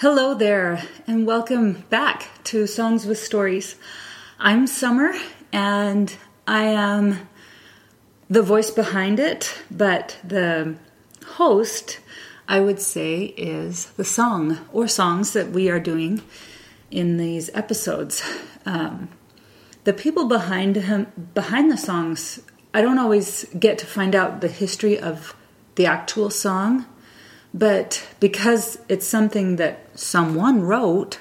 Hello there, and welcome back to Songs with Stories. I'm Summer, and I am the voice behind it, but the host, I would say, is the song or songs that we are doing in these episodes. Um, the people behind him, behind the songs, I don't always get to find out the history of the actual song, but because it's something that someone wrote,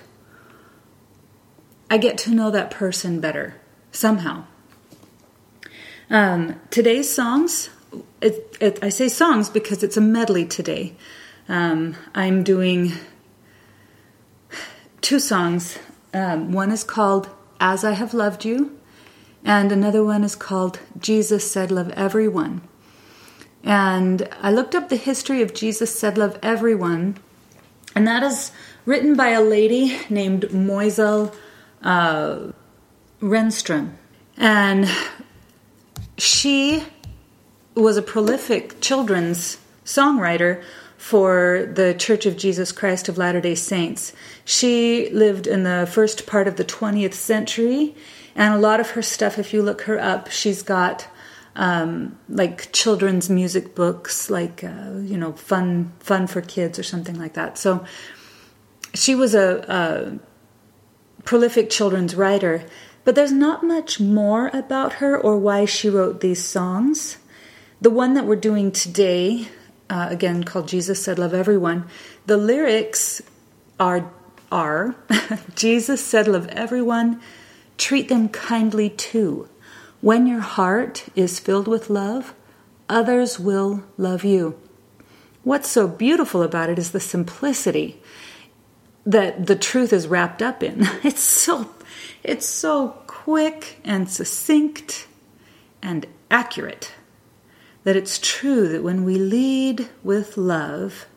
I get to know that person better somehow. Um, today's songs, it, it, I say songs because it's a medley today. Um, I'm doing two songs. Um, one is called As I Have Loved You, and another one is called Jesus Said Love Everyone. And I looked up the history of Jesus Said Love Everyone, and that is written by a lady named Moiselle uh, Renstrom. And she was a prolific children's songwriter for the Church of Jesus Christ of Latter day Saints. She lived in the first part of the 20th century, and a lot of her stuff, if you look her up, she's got um, like children's music books, like uh, you know, fun fun for kids or something like that. So she was a, a prolific children's writer, but there's not much more about her or why she wrote these songs. The one that we're doing today, uh, again called Jesus Said Love Everyone, the lyrics are are Jesus said love everyone, treat them kindly too. When your heart is filled with love, others will love you. What's so beautiful about it is the simplicity that the truth is wrapped up in. It's so it's so quick and succinct and accurate that it's true that when we lead with love,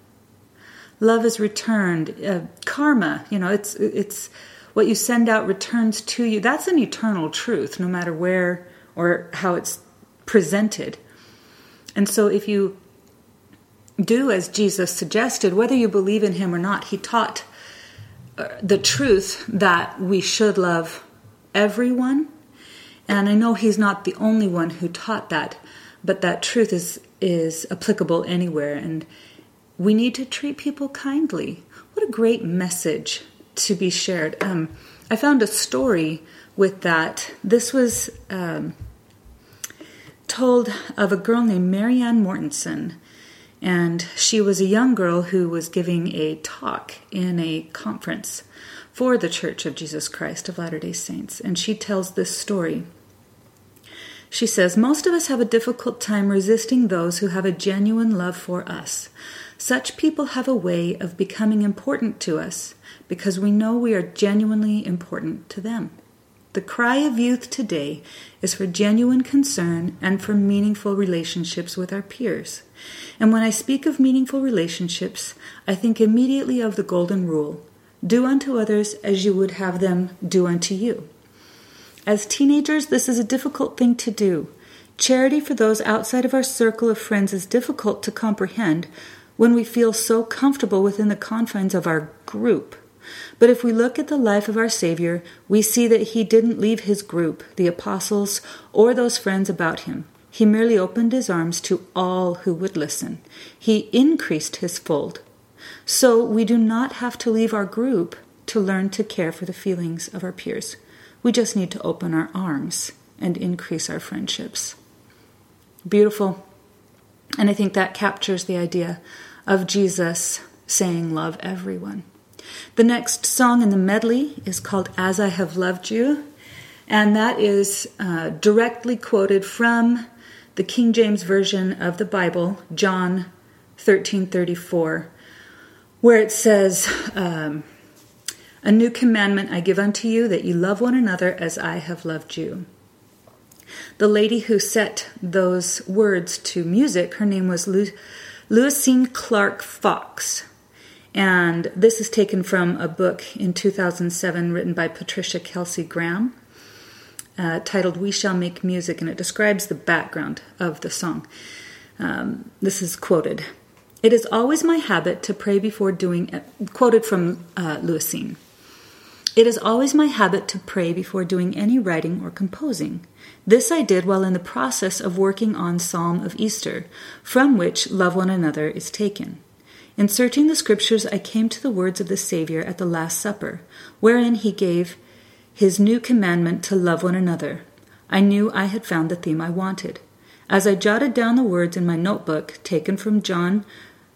love is returned. Uh, karma, you know, it's it's what you send out returns to you. That's an eternal truth, no matter where or how it's presented. And so, if you do as Jesus suggested, whether you believe in him or not, he taught the truth that we should love everyone. And I know he's not the only one who taught that, but that truth is is applicable anywhere and we need to treat people kindly. What a great message to be shared. Um, I found a story with that. This was um, told of a girl named Marianne Mortensen and she was a young girl who was giving a talk in a conference for the Church of Jesus Christ of Latter day Saints. And she tells this story. She says, Most of us have a difficult time resisting those who have a genuine love for us. Such people have a way of becoming important to us because we know we are genuinely important to them. The cry of youth today is for genuine concern and for meaningful relationships with our peers. And when I speak of meaningful relationships, I think immediately of the Golden Rule do unto others as you would have them do unto you. As teenagers, this is a difficult thing to do. Charity for those outside of our circle of friends is difficult to comprehend when we feel so comfortable within the confines of our group. But if we look at the life of our Savior, we see that he didn't leave his group, the apostles, or those friends about him. He merely opened his arms to all who would listen. He increased his fold. So we do not have to leave our group to learn to care for the feelings of our peers. We just need to open our arms and increase our friendships. Beautiful. And I think that captures the idea of Jesus saying, Love everyone. The next song in the medley is called As I Have Loved You, and that is uh, directly quoted from the King James Version of the Bible, John 13:34, where it says, um, "A new commandment I give unto you, that you love one another as I have loved you." The lady who set those words to music, her name was Lu- Clark Fox. And this is taken from a book in 2007 written by Patricia Kelsey Graham uh, titled We Shall Make Music, and it describes the background of the song. Um, this is quoted It is always my habit to pray before doing, quoted from uh, Luacine. It is always my habit to pray before doing any writing or composing. This I did while in the process of working on Psalm of Easter, from which Love One Another is taken. In searching the scriptures, I came to the words of the Savior at the Last Supper, wherein he gave his new commandment to love one another. I knew I had found the theme I wanted. As I jotted down the words in my notebook, taken from John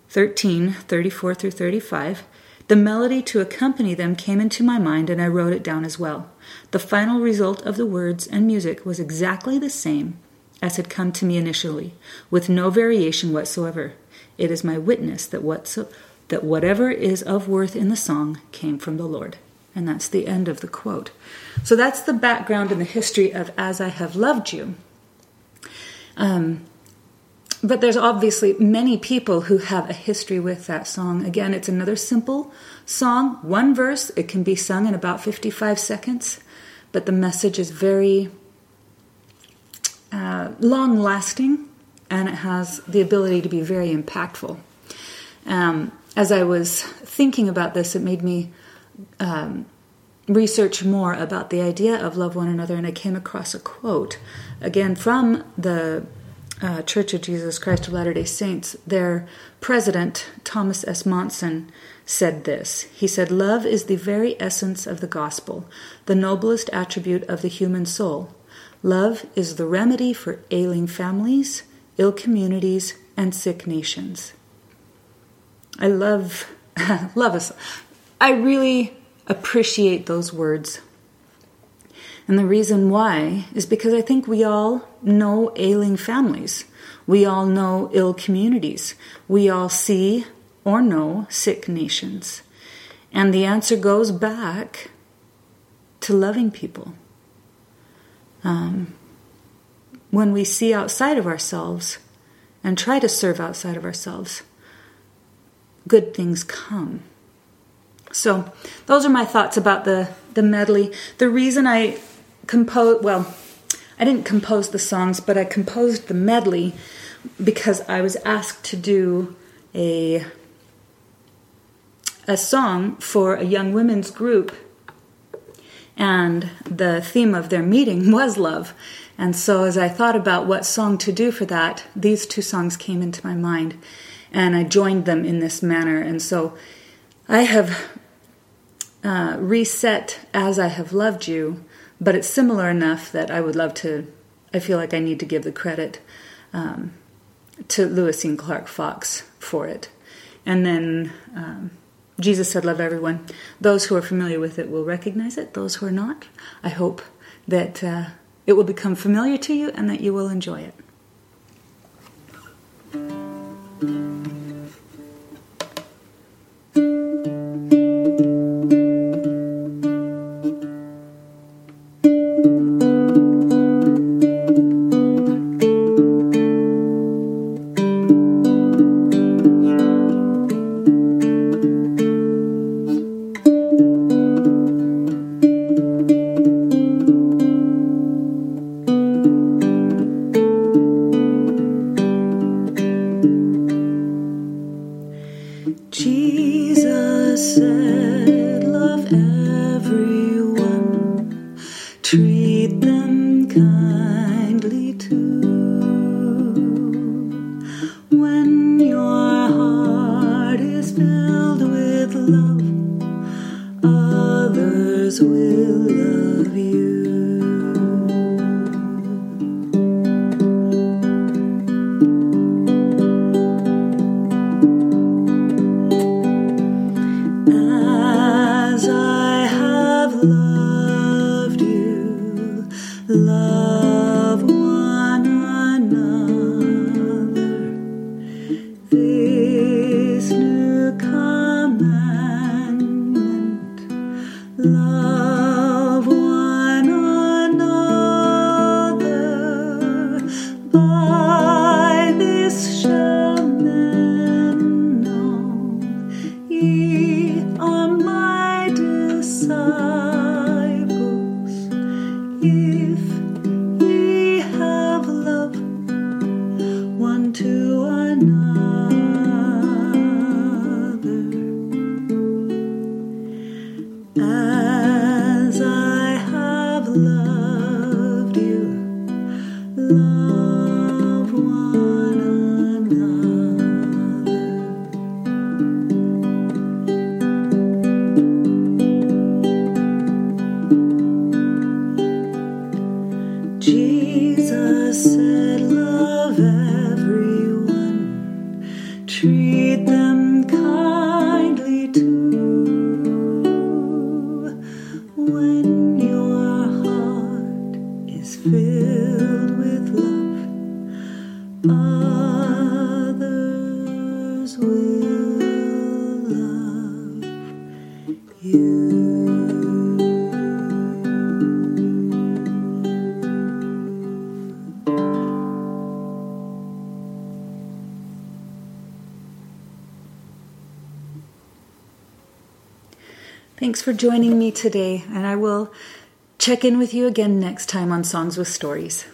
13 34 through 35, the melody to accompany them came into my mind and I wrote it down as well. The final result of the words and music was exactly the same as had come to me initially, with no variation whatsoever. It is my witness that, whatso- that whatever is of worth in the song came from the Lord. And that's the end of the quote. So that's the background and the history of As I Have Loved You. Um, but there's obviously many people who have a history with that song. Again, it's another simple song, one verse. It can be sung in about 55 seconds, but the message is very uh, long lasting and it has the ability to be very impactful. Um, as I was thinking about this, it made me um, research more about the idea of love one another, and I came across a quote again from the uh, Church of Jesus Christ of Latter day Saints, their president, Thomas S. Monson, said this. He said, Love is the very essence of the gospel, the noblest attribute of the human soul. Love is the remedy for ailing families, ill communities, and sick nations. I love, love us. I really appreciate those words. And the reason why is because I think we all know ailing families. We all know ill communities. We all see or know sick nations. And the answer goes back to loving people. Um, when we see outside of ourselves and try to serve outside of ourselves, good things come. So, those are my thoughts about the, the medley. The reason I composed, well i didn't compose the songs but i composed the medley because i was asked to do a a song for a young women's group and the theme of their meeting was love and so as i thought about what song to do for that these two songs came into my mind and i joined them in this manner and so i have uh, reset as i have loved you but it's similar enough that I would love to. I feel like I need to give the credit um, to Luacine Clark Fox for it, and then um, Jesus said, "Love everyone." Those who are familiar with it will recognize it. Those who are not, I hope that uh, it will become familiar to you and that you will enjoy it. To filled with love, others will love you. Thanks for joining me today, and I will check in with you again next time on Songs with Stories.